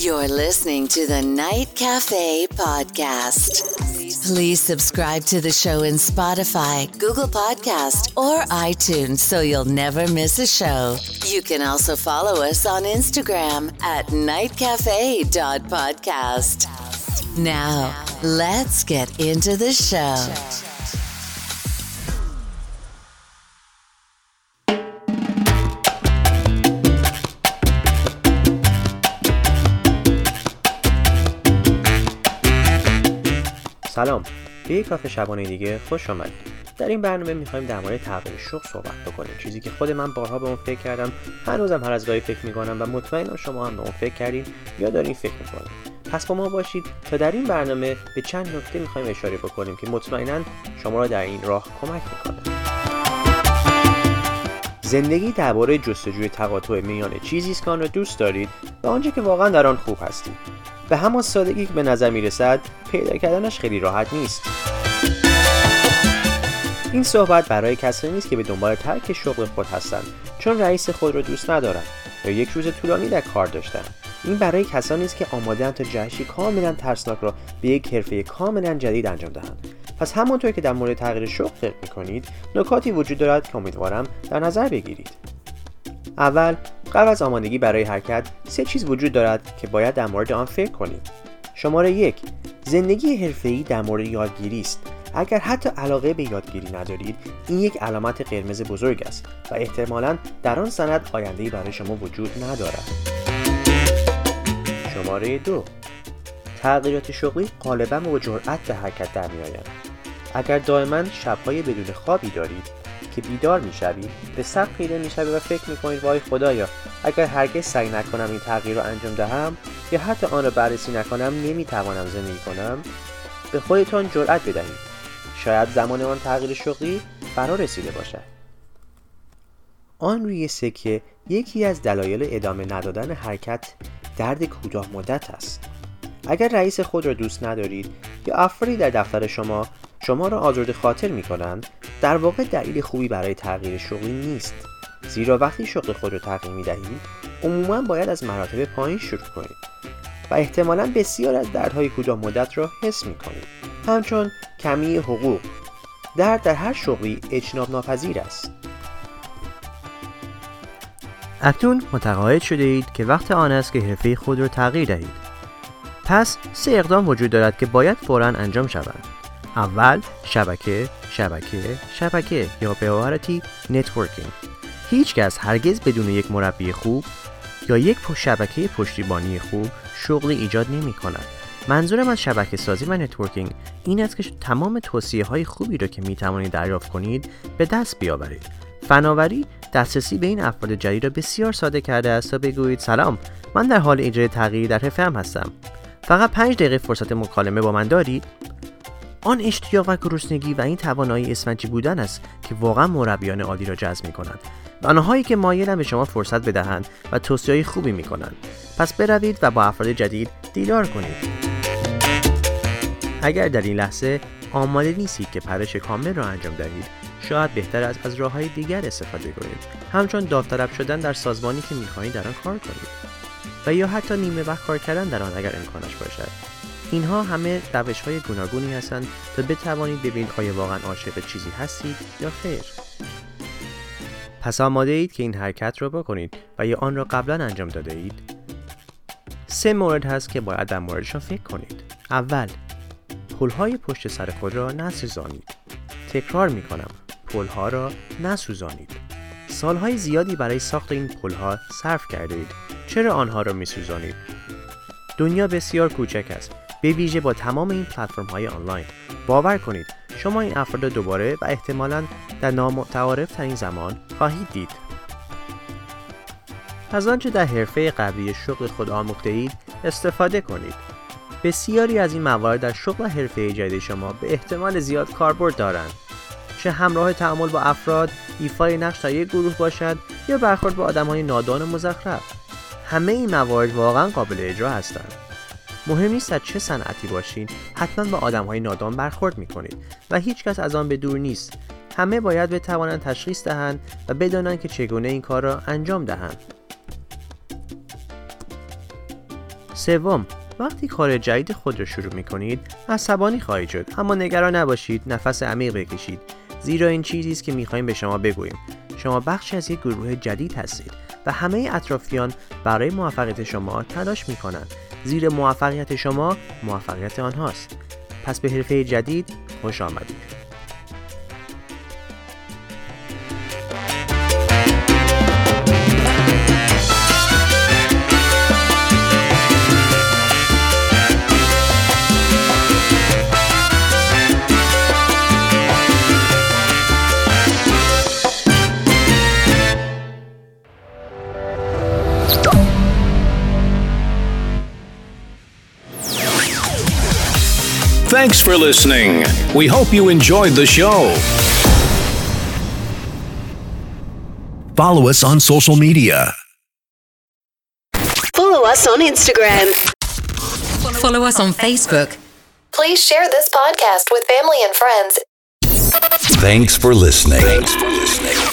You're listening to the Night Cafe podcast. Please subscribe to the show in Spotify, Google Podcast, or iTunes so you'll never miss a show. You can also follow us on Instagram at nightcafe.podcast. Now, let's get into the show. سلام. به یک کافه شبانه دیگه خوش آمدید. در این برنامه می‌خوایم در مورد تغییر شغل صحبت بکنیم. چیزی که خود من بارها به اون فکر کردم هنوزم هر از گاهی فکر می‌کنم و مطمئنم شما هم به اون فکر کردید یا دارین فکر می‌کنید پس با ما باشید تا در این برنامه به چند نکته می‌خوایم اشاره بکنیم که مطمئنا شما را در این راه کمک می‌کنه. زندگی درباره جستجوی تقاطع میان چیزی است که آن را دوست دارید و آنچه که واقعا در آن خوب هستید. به همان سادگی که به نظر می‌رسد پیدا کردنش خیلی راحت نیست. این صحبت برای کسانی نیست که به دنبال ترک شغل خود هستند چون رئیس خود را دوست ندارند یا یک روز طولانی در کار داشتند. این برای کسانی است که آماده تا جهشی کاملا ترسناک را به یک حرفه کاملا جدید انجام دهند. پس همانطور که در مورد تغییر شغل فکر می‌کنید نکاتی وجود دارد که امیدوارم در نظر بگیرید. اول قبل از آمادگی برای حرکت سه چیز وجود دارد که باید در مورد آن فکر کنید شماره یک زندگی حرفه‌ای در مورد یادگیری است. اگر حتی علاقه به یادگیری ندارید این یک علامت قرمز بزرگ است و احتمالا در آن سند آینده‌ای برای شما وجود ندارد. شماره دو تغییرات شغلی غالبا با جرأت به حرکت در میآیند. اگر دائما شبهای بدون خوابی دارید که بیدار می‌شوید به سقف خیره می‌شوید و فکر می‌کنید وای خدایا اگر هرگز سعی نکنم این تغییر را انجام دهم یا حتی آن را بررسی نکنم نمی‌توانم زندگی کنم؟ به خودتان جرأت بدهید. شاید زمان آن تغییر شغلی فرا رسیده باشد. آن روی سکه یکی از دلایل ادامه ندادن حرکت درد کوتاه مدت است. اگر رئیس خود را دوست ندارید یا افرادی در دفتر شما شما را آزرده خاطر می کنند در واقع دلیل خوبی برای تغییر شغلی نیست. زیرا وقتی شغل خود را تغییر می دهید عموما باید از مراتب پایین شروع کنید و احتمالا بسیار از دردهای کوتاه مدت را حس می کنید همچون کمی حقوق. درد در هر شغلی اجناب ناپذیر است. اکنون متقاعد شده اید که وقت آن است که حرفه خود را تغییر دهید. پس سه اقدام وجود دارد که باید فورا انجام شوند. اول شبکه شبکه شبکه یا به عبارتی networking. هیچ کس هرگز بدون یک مربی خوب یا یک شبکه پشتیبانی خوب شغلی ایجاد نمی کند منظورم از شبکه سازی و networking این است که تمام توصیه های خوبی را که می توانید دریافت کنید به دست بیاورید. فناوری دسترسی به این افراد جدید را بسیار ساده کرده است تا بگویید سلام من در حال اجرای تغییری در حرفهام هستم. فقط پنج دقیقه فرصت مکالمه با من دارید. آن اشتیاق و گرسنگی و این توانایی اسفنجی بودن است که واقعا مربیان عالی را جذب می کنند و آنهایی که مایلن به شما فرصت بدهند و توصیه خوبی می کنند پس بروید و با افراد جدید دیدار کنید. اگر در این لحظه آماده نیستید که پرش کامل را انجام دهید شاید بهتر است از راه های دیگر استفاده کنید. همچون داوطلب شدن در سازمانی که می‌خواهید در آن کار کنید. و یا حتی نیمه وقت کار کردن در آن اگر امکانش باشد. اینها همه روش های گوناگونی هستند تا بتوانید ببینید آیا واقعا عاشق چیزی هستید یا خیر. پس آماده اید که این حرکت را بکنید و یا آن را قبلا انجام داده اید. سه مورد هست که باید در موردشان فکر کنید. اول پلهای پشت سر خود را نسوزانید. تکرار می کنم پلها را نسوزانید. سالهای زیادی برای ساخت این پلها صرف کرده اید چرا آنها را می سوزانید؟ دنیا بسیار کوچک است. به ویژه با تمام این پلتفرم های آنلاین. باور کنید شما این افراد دوباره و احتمالا در نامتعارف ترین زمان خواهید دید. از آنچه در حرفه قبلی شغل خود آموخته اید استفاده کنید. بسیاری از این موارد در شغل حرفه جدید شما به احتمال زیاد کاربرد دارند. چه همراه تعامل با افراد ایفای نقش در یک گروه باشد یا برخورد با آدمهای نادان و مزخرف. همه این موارد واقعا قابل اجرا هستند. مهم نیست از چه صنعتی باشین حتما با آدم های نادان برخورد می کنید و هیچکس از آن به دور نیست. همه باید بتوانند تشخیص دهند و بدانند که چگونه این کار را انجام دهند. سوم وقتی کار جدید خود را شروع می کنید عصبانی خواهید شد اما نگران نباشید نفس عمیق بکشید. زیرا این چیزی است که می‌خواهیم به شما بگوییم. شما بخشی از یک گروه جدید هستید و همه اطرافیان برای موفقیت شما تلاش می کنند زیر موفقیت شما موفقیت آنهاست. پس به حرفه جدید خوش آمدید. Thanks for listening. We hope you enjoyed the show. Follow us on social media. Follow us on Instagram. Follow us on Facebook. Please share this podcast with family and friends. Thanks for listening. Thanks for listening.